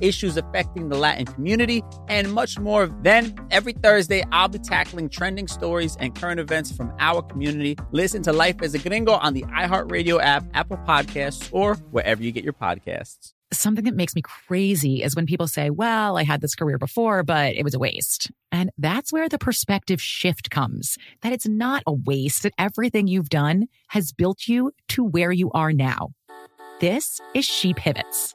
issues affecting the Latin community, and much more. Then, every Thursday, I'll be tackling trending stories and current events from our community. Listen to Life as a Gringo on the iHeartRadio app, Apple Podcasts, or wherever you get your podcasts. Something that makes me crazy is when people say, Well, I had this career before, but it was a waste. And that's where the perspective shift comes that it's not a waste, that everything you've done has built you to where you are now. This is She Pivots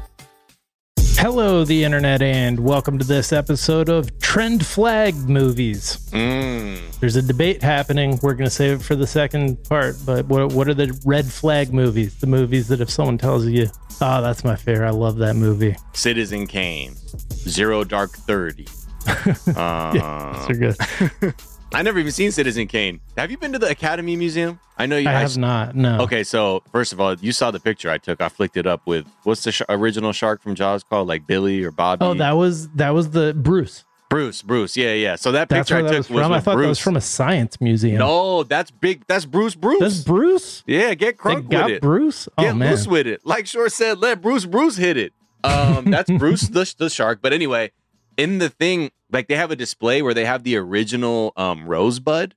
Hello, the internet, and welcome to this episode of Trend Flag Movies. Mm. There's a debate happening. We're going to save it for the second part, but what, what are the red flag movies? The movies that if someone tells you, oh, that's my favorite, I love that movie. Citizen Kane, Zero Dark Thirty. uh, yeah, those are good. I never even seen Citizen Kane. Have you been to the Academy Museum? I know you. I have not. No. Okay, so first of all, you saw the picture I took. I flicked it up with what's the sh- original shark from Jaws called? Like Billy or Bobby? Oh, that was that was the Bruce. Bruce, Bruce, yeah, yeah. So that picture I that took was from. was I thought Bruce. that was from a science museum. No, that's big. That's Bruce. Bruce. That's Bruce. Yeah, get crunk with it. Bruce. Oh Get man. loose with it. Like Shore said, let Bruce Bruce hit it. Um, that's Bruce the, the shark. But anyway, in the thing, like they have a display where they have the original um Rosebud,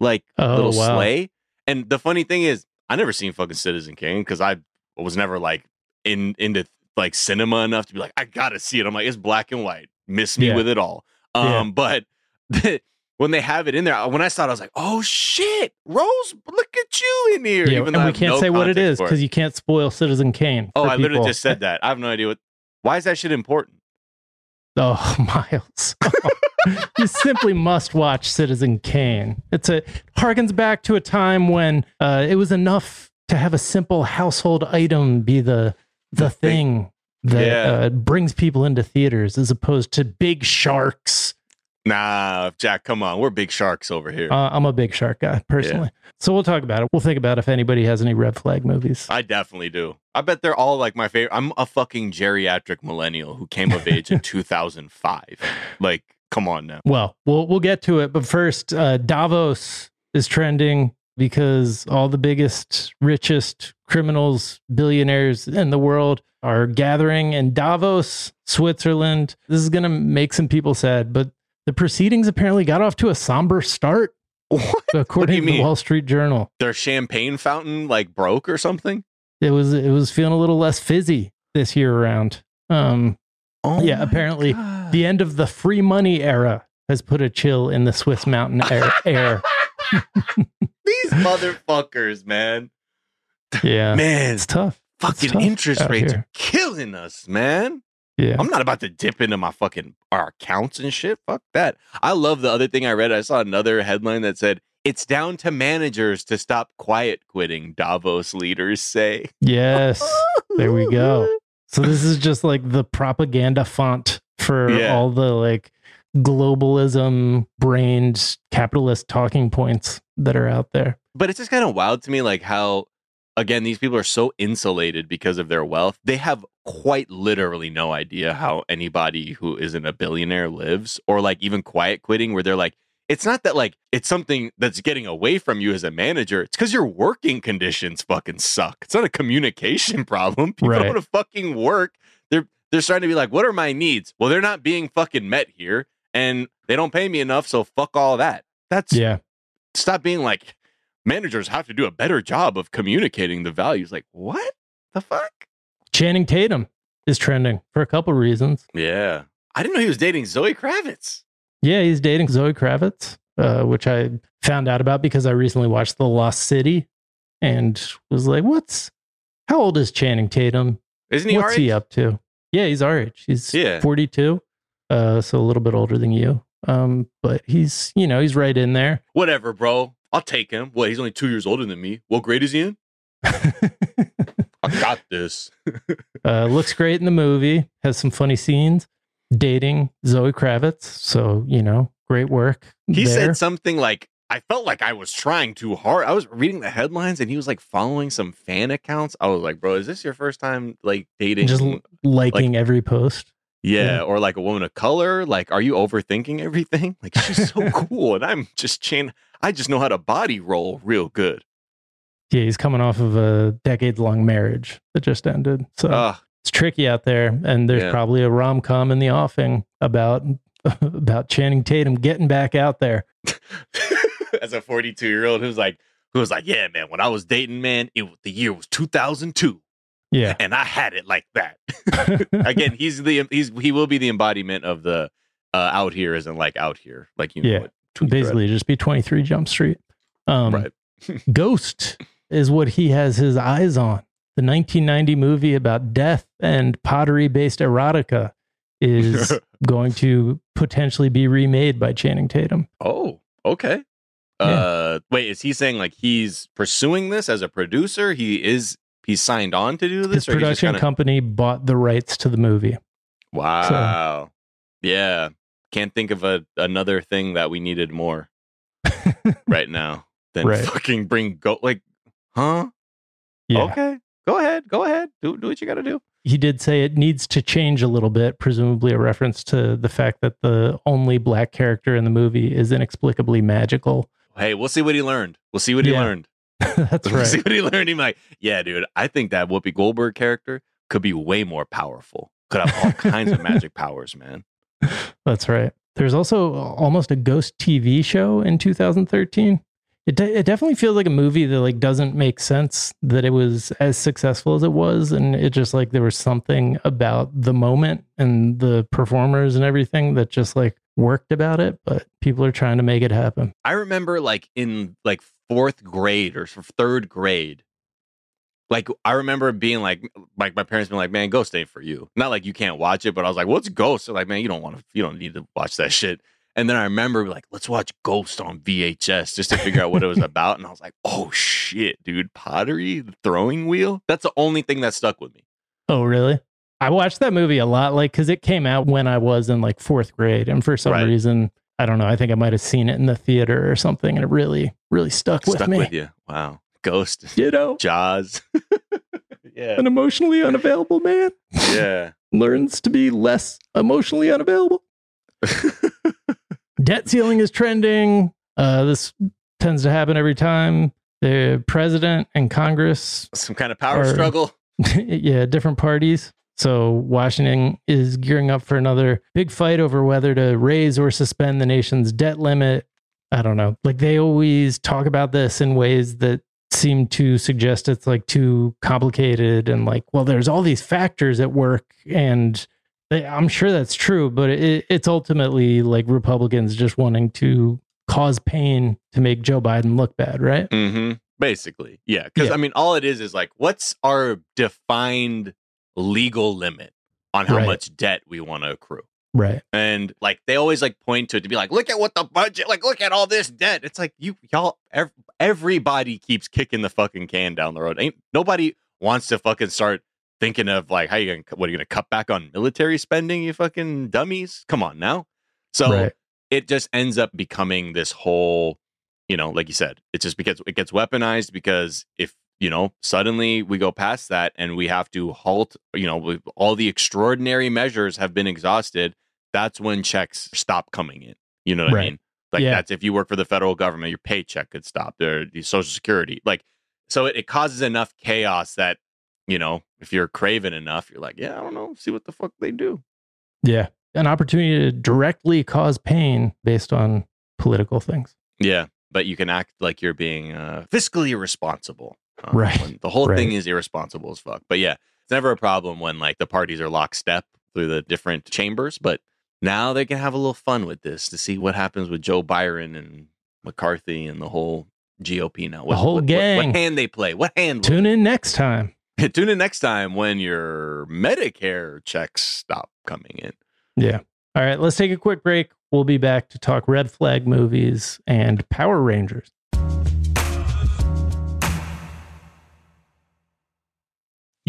like Oh, little wow. sleigh. And the funny thing is, I never seen fucking Citizen Kane because I was never like in into like cinema enough to be like, I gotta see it. I'm like, it's black and white. Miss me Yeah. with it all. Yeah. Um, but when they have it in there, when I saw it, I was like, oh shit, Rose, look at you in here. Yeah, even and we can't no say what it is because you can't spoil Citizen Kane. Oh, I literally just said that. I have no idea what. Why is that shit important? Oh, Miles. you simply must watch Citizen Kane. It's a harkens back to a time when uh, it was enough to have a simple household item be the the, The thing. thing that Yeah. uh, brings people into theaters, as opposed to big sharks. Nah, Jack, come on. We're big sharks over here. Uh, I'm a big shark guy personally, so we'll talk about it. We'll think about if anybody has any red flag movies. I definitely do. I bet they're all like my favorite. I'm a fucking geriatric millennial who came of age in 2005. Like, come on now. Well, we'll we'll get to it, but first, uh, Davos is trending because all the biggest, richest criminals, billionaires in the world are gathering in Davos, Switzerland. This is going to make some people sad, but the proceedings apparently got off to a somber start, What? according you to the? Wall Street Journal. Their champagne fountain like broke or something? It was it was feeling a little less fizzy this year around. Um, Oh, Yeah, apparently God. the end of the free money era has put a chill in the Swiss mountain air. air. These motherfuckers, man. Yeah, Man, it's tough. fucking tough interest rates here. are killing us, man. Yeah. I'm not about to dip into my fucking our accounts and shit. Fuck that. I love the other thing I read. I saw another headline that said it's down to managers to stop quiet quitting. Davos leaders say. Yes. There we go. So this is just like the propaganda font for Yeah. all the like globalism brained capitalist talking points that are out there. But it's just kind of wild to me, like how again these people are so insulated because of their wealth. They have quite literally no idea how anybody who isn't a billionaire lives, or like even quiet quitting, where they're like. It's not that like it's something that's getting away from you as a manager. It's because your working conditions fucking suck. It's not a communication problem. People Right. don't want to fucking work. They're they're starting to be like, what are my needs? Well, they're not being fucking met here, and they don't pay me enough. So fuck all that. That's Yeah. stop being like managers have to do a better job of communicating the values. Like what the fuck? Channing Tatum is trending for a couple reasons. Yeah. I didn't know he was dating Zoe Kravitz. Yeah, he's dating Zoe Kravitz, uh, which I found out about because I recently watched The Lost City and was like, what's how old is Channing Tatum? Isn't he What's he up to? Yeah, he's our age. He's Yeah. 42, uh, so a little bit older than you. Um, but he's, you know, he's right in there. Whatever, bro. I'll take him. What? He's only two years older than me. What grade is he in? I got this. uh, looks great in the movie. Has some funny scenes. Dating Zoe Kravitz, so you know, great work. He there. said something like, I felt like I was trying too hard. I was reading the headlines and he was like following some fan accounts. I was like, bro, is this your first time like dating? just liking every post. yeah, yeah. or like a woman of color. Like, are you overthinking everything? Like, she's so cool. And I'm just chain. I just know how to body roll real good. Yeah, he's coming off of a decades long marriage that just ended. So Ugh. it's tricky out there. And there's Yeah. probably a rom com in the offing about about Channing Tatum getting back out there. as a 42 year old who's like who was like yeah man when i was dating man it was- the year was 2002 Yeah. and i had it like that again he's the he's he will be the embodiment of the uh out here isn't like out here like you know Yeah. what. Basically just be 23 Jump Street. Um right Ghost is what he has his eyes on. The 1990 movie about death and pottery based erotica is going to potentially be remade by Channing Tatum. oh okay uh wait is he saying like he's pursuing this as a producer he is he's signed on to do this His production kinda, company bought the rights to the movie. wow yeah can't think of a another thing that we needed more right now than Right. fucking bring go like huh? Yeah. okay go ahead go ahead do do what you gotta do. He did say it needs to change a little bit, presumably a reference to the fact that the only black character in the movie is inexplicably magical. hey we'll see what he learned. We'll see what he learned. That's we'll see what he learned. He like yeah dude i think that whoopi goldberg character could be way more powerful could have all kinds of magic powers man That's right. There's also almost a ghost TV show in 2013. It de- it definitely feels like a movie that like doesn't make sense that it was as successful as it was, and it just like there was something about the moment and the performers and everything that just like worked about it. But people are trying to make it happen. I remember like in like fourth grade or third grade, like I remember being like, like my parents being like, "Man, Ghost ain't for you." Not like you can't watch it, but I was like, "What's Ghost?" They're like, "Man, you don't want to, you don't need to watch that shit." And then I remember like, "Let's watch Ghost on VHS just to figure out what it was about." And I was like, "Oh shit, dude, pottery, the throwing wheel." That's the only thing that stuck with me. Oh, really? I watched that movie a lot, like because it came out when I was in like fourth grade, and for some Right. reason, I don't know. I think I might have seen it in the theater or something, and it really, really stuck with stuck me. with you. Wow, Ghost, You know, Jaws. yeah, an emotionally unavailable man yeah. learns to be less emotionally unavailable. Debt ceiling is trending. Uh, this tends to happen every time the president and Congress, Some kind of power Or- struggle. yeah, different parties. So Washington is gearing up for another big fight over whether to raise or suspend the nation's debt limit. I don't know. Like they always talk about this in ways that seem to suggest it's like too complicated and like, well, there's all these factors at work and they, I'm sure that's true, but it, it's ultimately like Republicans just wanting to cause pain to make Joe Biden look bad, right? Mm-hmm. Basically, yeah. Because Yeah. I mean, all it is is like, what's our defined legal limit on how Right. much debt we want to accrue? Right. And like, they always like point to it to be like, look at what the budget, like, look at all this debt. It's like you, y'all, ev- everybody keeps kicking the fucking can down the road. Ain't nobody wants to fucking start thinking of like, how you gonna, what are you gonna cut back on military spending? You fucking dummies. Come on now. So right. it just ends up becoming this whole you know like you said it just because it gets weaponized because if you know suddenly we go past that and we have to halt you know with all the extraordinary measures have been exhausted that's when checks stop coming in you know what i Right. mean like Yeah. that's if you work for the federal government your paycheck could stop there the social security like so it, it causes enough chaos that you know if you're craving enough you're like yeah i don't know see what the fuck they do Yeah. An opportunity to directly cause pain based on political things. Yeah, but you can act like you're being uh, fiscally irresponsible. Uh, Right, the whole right. thing is irresponsible as fuck. But yeah, It's never a problem when like the parties are lockstep through the different chambers, but now they can have a little fun with this to see what happens with Joe Biden and McCarthy and the whole GOP now. What, whole what- what- gang. What, hand they play? What hand? Tune in next time. Tune in next time when your Medicare checks stop coming in. Yeah. All right, let's take a quick break. We'll be back to talk red flag movies and Power Rangers.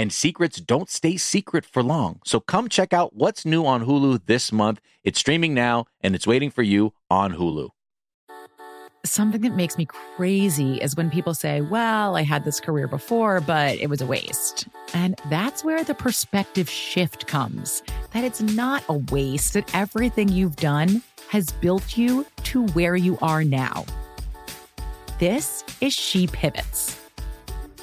And secrets don't stay secret for long. So come check out what's new on Hulu this month. It's streaming now and it's waiting for you on Hulu. Something that makes me crazy is when people say, Well, I had this career before, but it was a waste. And that's where the perspective shift comes that it's not a waste, that everything you've done has built you to where you are now. This is She Pivots,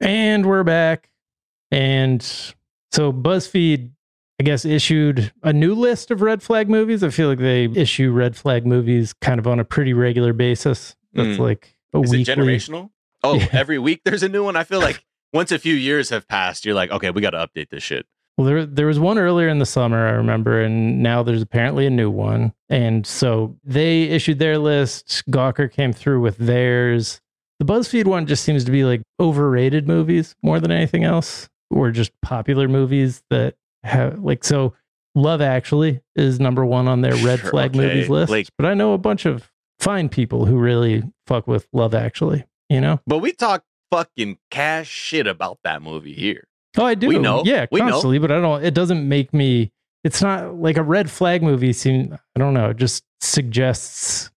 And we're back. And so BuzzFeed, I guess, issued a new list of red flag movies. I feel like they issue red flag movies kind of on a pretty regular basis. That's Mm. like a Is weekly. it generational? Oh, Yeah. every week there's a new one. I feel like once a few years have passed, you're like, okay, we got to update this shit. Well, there there was one earlier in the summer, I remember, and now there's apparently a new one. And so they issued their list. Gawker came through with theirs. The BuzzFeed one just seems to be like overrated movies more than anything else, or just popular movies that have like so. Love Actually is number one on their red Sure, flag okay. movies list, Like- but I know a bunch of fine people who really fuck with Love Actually. You know? But we talk fucking cash shit about that movie here. Oh, I do. We know. Yeah, We know. constantly, but I don't. It doesn't make me. It's not like a red flag movie. Seem I don't know. It just suggests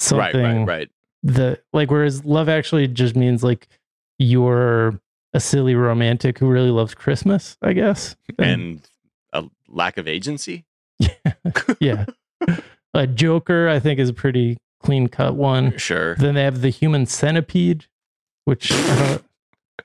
something. Right, right, right. The like, whereas love actually just means like you're a silly romantic who really loves Christmas. I guess. And a lack of agency. yeah, a Joker I think is a pretty clean cut one. Sure. Then they have the Human Centipede, which I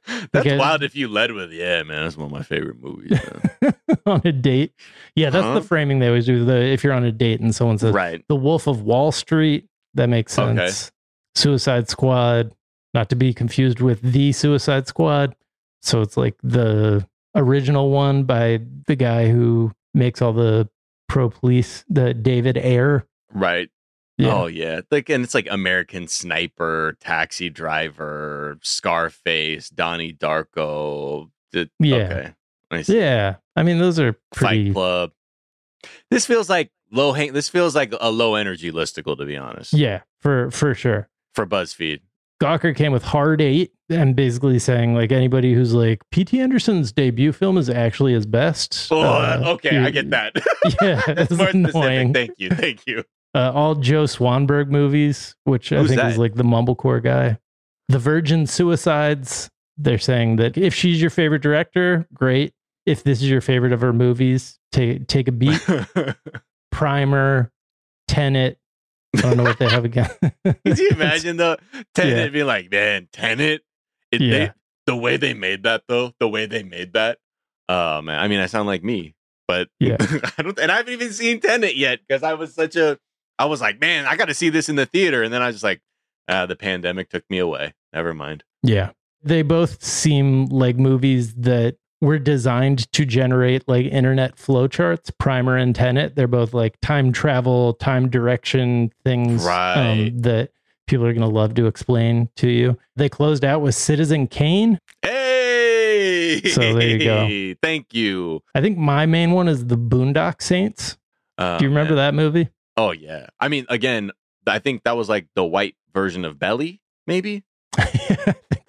That's wild if you led with, yeah, man, that's one of my favorite movies. on a date. Yeah, that's Huh? the uh-huh. framing they always do. The if you're on a date and someone says right. The Wolf of Wall Street, that makes sense. Okay. Suicide Squad, not to be confused with the Suicide Squad. So it's like the original one by the guy who makes all the pro police, the David Ayer. Right. Yeah. Oh yeah. Like and it's like American Sniper, Taxi Driver, Scarface, Donnie Darko. The, Yeah. Okay. Yeah. I mean, those are pretty. Fight Club. This feels like low hang. This feels like a low energy listicle, to be honest. Yeah, for for sure. For BuzzFeed. Gawker came with Hard Eight and basically saying like anybody who's like P.T. Anderson's debut film is actually his best. Oh, Uh, okay. I get that. Yeah, That's it's more annoying. specific. Thank you. Thank you. uh, all Joe Swanberg movies, which I think that? is like the mumblecore guy. The Virgin Suicides. They're saying that if she's your favorite director, great. If this is your favorite of her movies, take take a beat. Primer, Tenet. I don't know what they have again. Could you imagine though? Tenet Yeah. being like, man, Tenet. It, Yeah. they, the way they made that though, the way they made that. Oh man, I mean, I sound like me, but Yeah. I don't, and I haven't even seen Tenet yet because I was such a, I was like, man, I got to see this in the theater, and then I was just like, ah, the pandemic took me away. Never mind. Yeah. They both seem like movies that were designed to generate like internet flowcharts, Primer and Tenet. They're both like time travel, time direction things um, that people are going to love to explain to you. They closed out with Citizen Kane. Hey, So there you go. Thank you. I think my main one is the Boondock Saints. Oh, Do you remember that movie? Oh yeah. I mean, again, I think that was like the white version of Belly, maybe.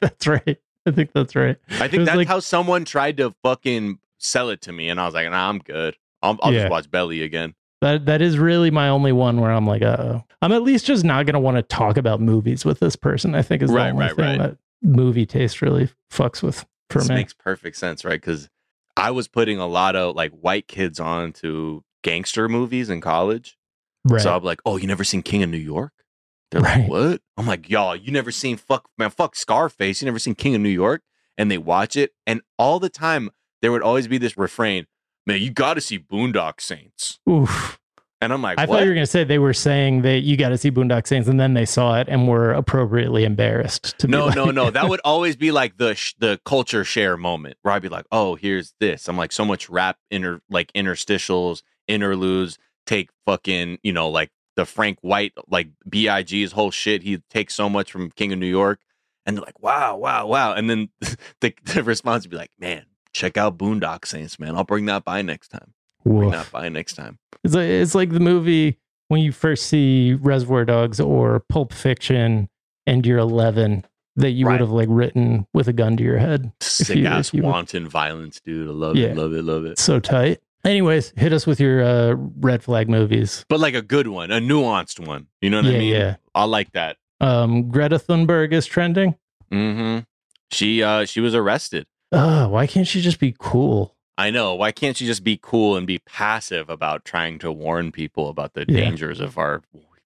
That's right. I think that's right. I think that's like- how someone tried to fucking sell it to me, and I was like, "Nah, I'm good. I'll, I'll Yeah. just watch Belly again." That that is really my only one where I'm like, uh oh. I'm at least just not gonna want to talk about movies with this person. I think is the Right, only right, thing right. that movie taste really fucks with for this me. makes perfect sense, right? Because I was putting a lot of like white kids on to gangster movies in college, right. so I'm like, "Oh, you never seen King of New York?" They're Right. like, "What?" I'm like, "Y'all, you never seen fuck man, fuck Scarface? You never seen King of New York?" And they watch it, and all the time there would always be this refrain, "Man, you got to see Boondock Saints." Oof. And I'm like, I "What?" thought you were gonna say they were saying that you got to see Boondock Saints, and then they saw it and were appropriately embarrassed. To no, like- no, no. That would always be like the sh- the culture share moment where I'd be like, "Oh, here's this." I'm like so much rap inter like interstitials, interludes. Take fucking you know like the Frank White like Big's whole shit. He takes so much from King of New York, and they're like, "Wow, wow, wow." And then the, the response would be like, "Man, check out Boondock Saints, man. I'll bring that by next time. Bring that by next time." It's like it's like the movie when you first see Reservoir Dogs or Pulp Fiction, and you're 11 that you Right. would have like written with a gun to your head. Sick you- ass if you would- wanton violence, dude. I love Yeah. it, love it, love it. So tight. Anyways, hit us with your uh, red flag movies. But like a good one, a nuanced one. You know what Yeah, I mean? yeah. I like that. Um, Greta Thunberg is trending. Mm hmm She uh she was arrested. Oh, why can't she just be cool? I know. Why can't she just be cool and be passive about trying to warn people about the Yeah. dangers of our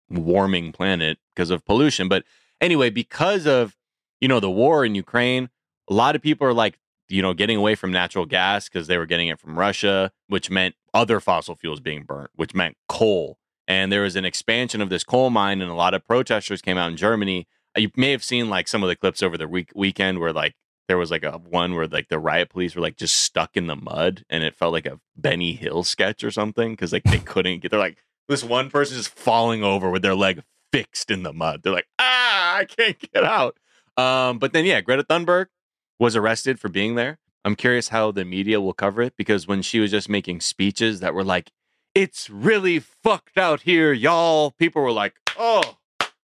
warming planet because of pollution? But anyway, because of you know the war in Ukraine, a lot of people are like you know getting away from natural gas because they were getting it from Russia, which meant other fossil fuels being burnt, which meant coal. And there was an expansion of this coal mine, and a lot of protesters came out in Germany. You may have seen like some of the clips over the week weekend where like there was like a one where like the riot police were like just stuck in the mud and it felt like a Benny Hill sketch or something because like they couldn't get they're like this one person just falling over with their leg fixed in the mud. They're like, ah, I can't get out. Um, but then yeah, Greta Thunberg was arrested for being there. I'm curious how the media will cover it because when she was just making speeches that were like, it's really fucked out here, y'all, people were like, oh,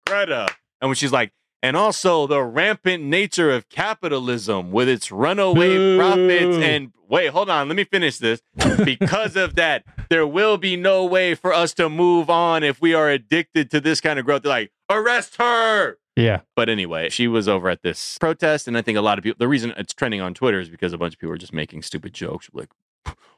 Greta. And when she's like, and also the rampant nature of capitalism with its runaway Boo. profits and wait, hold on, let me finish this. Because of that, there will be no way for us to move on if we are addicted to this kind of growth. They're like, arrest her. Yeah. But anyway, she was over at this protest, and I think a lot of people. The reason it's trending on Twitter is because a bunch of people are just making stupid jokes, like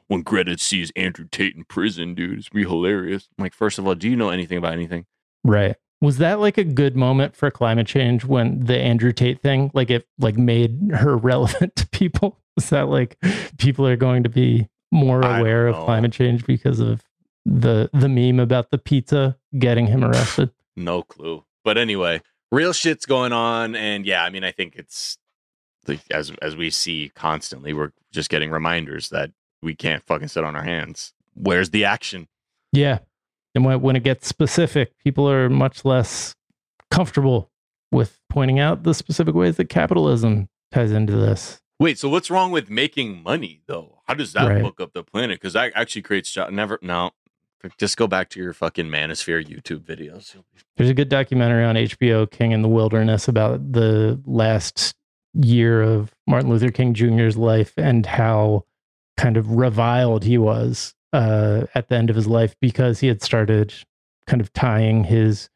when Greta sees Andrew Tate in prison, dude, it's be hilarious. I'm like, first of all, do you know anything about anything? Right. Was that like a good moment for climate change when the Andrew Tate thing, like it like made her relevant to people? Is that like people are going to be more aware of climate change because of the the meme about the pizza getting him arrested? No clue. But anyway, real shit's going on, and yeah, I mean, I think it's like as as we see constantly, we're just getting reminders that we can't fucking sit on our hands. Where's the action? Yeah. And when, when it gets specific, people are much less comfortable with pointing out the specific ways that capitalism ties into this. Wait, so what's wrong with making money though? How does that Right. fuck up the planet? Because that actually creates job. Never, no. Just go back to your fucking Manosphere YouTube videos. There's a good documentary on HBO, King in the Wilderness, about the last year of Martin Luther King Jr.'s life and how kind of reviled he was uh, at the end of his life because he had started kind of tying his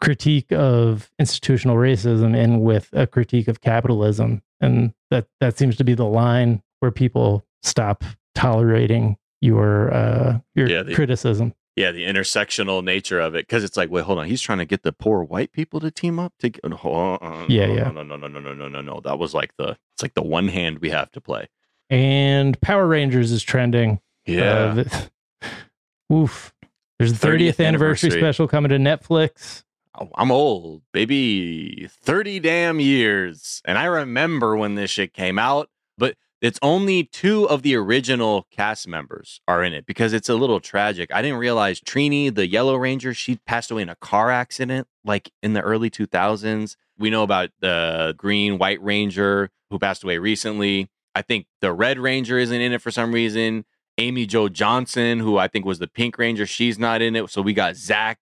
critique of institutional racism in with a critique of capitalism. And that, that seems to be the line where people stop tolerating your uh, your Yeah, the- criticism. Yeah, the intersectional nature of it. Because it's like, wait, hold on. He's trying to get the poor white people to team up to. Get, oh, uh, Yeah, no, yeah. No, no, no, no, no, no, no, no. That was like the. It's like the one hand we have to play. And Power Rangers is trending. Yeah. Uh, th- oof. There's the 30th, 30th anniversary, anniversary. special coming to Netflix. Oh, I'm old, baby. 30 damn years. And I remember when this shit came out, but it's only two of the original cast members are in it because it's a little tragic. I didn't realize Trini, the Yellow Ranger, she passed away in a car accident like in the early 2000s. We know about the Green White Ranger who passed away recently. I think the Red Ranger isn't in it for some reason. Amy Jo Johnson, who I think was the Pink Ranger, she's not in it. So we got Zach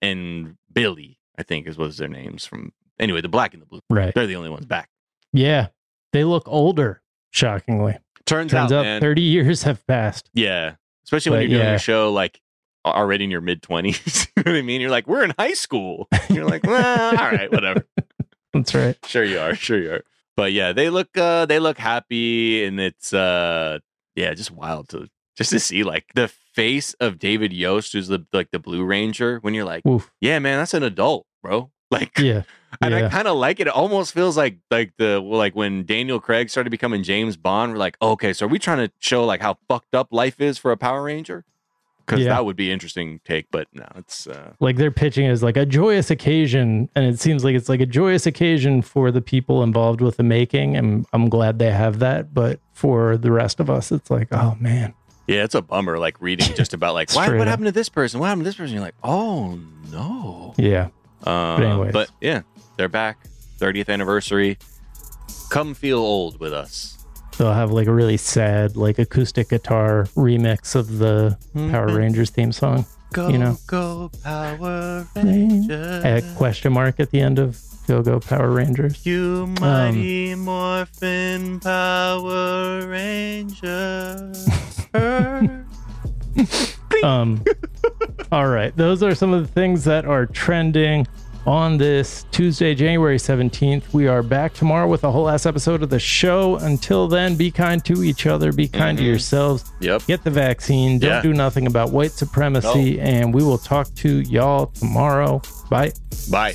and Billy, I think is was their names from anyway, the black and the blue. Right. They're the only ones back. Yeah. They look older, shockingly. Turns, Turns out, out man, 30 years have passed. yeah. Especially when But you're doing yeah. a show like already in your mid twenties. you know what I mean? You're like, we're in high school. You're like, well, all right, whatever. That's right. Sure you are. Sure you are. But yeah, they look uh they look happy and it's uh yeah, just wild to just to see like the face of David Yost, who's the like the Blue Ranger, when you're like, Oof. yeah, man, that's an adult, bro. Like Yeah. and I kind of like it. It almost feels like like the like when Daniel Craig started becoming James Bond. We're like, okay, so are we trying to show like how fucked up life is for a Power Ranger? Because Yeah. that would be interesting take. But no, it's uh, like they're pitching it as like a joyous occasion. And it seems like it's like a joyous occasion for the people involved with the making. And I'm glad they have that. But for the rest of us, it's like, oh man. yeah, it's a bummer. Like reading just about like why, what happened to this person? What happened to this person? You're like, oh no. Yeah. Uh, anyways. but yeah, they're back. 30th anniversary. Come feel old with us. They'll have like a really sad, like acoustic guitar remix of the Power Mhm. Rangers theme song. Go You know. go Power Rangers. A question mark at the end of Go Go Power Rangers. You mighty morphin Power Rangers. Um, all right. Those are some of the things that are trending on this Tuesday, January 17th. We are back tomorrow with a whole ass episode of the show. Until then, be kind to each other, be kind to Mhm. yourselves, yep. get the vaccine, don't Yeah. do nothing about white supremacy, and we will talk to y'all tomorrow. Bye. Bye.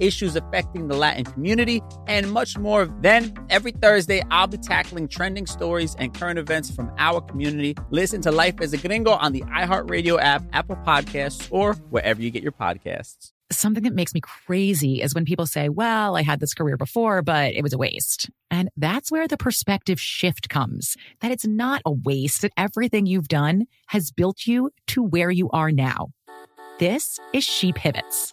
issues affecting the Latin community, and much more. Then, every Thursday, I'll be tackling trending stories and current events from our community. Listen to Life as a Gringo on the iHeartRadio app, Apple Podcasts, or wherever you get your podcasts. Something that makes me crazy is when people say, well, I had this career before, but it was a waste. And that's where the perspective shift comes that it's not a waste, that everything you've done has built you to where you are now. This is She Pivots,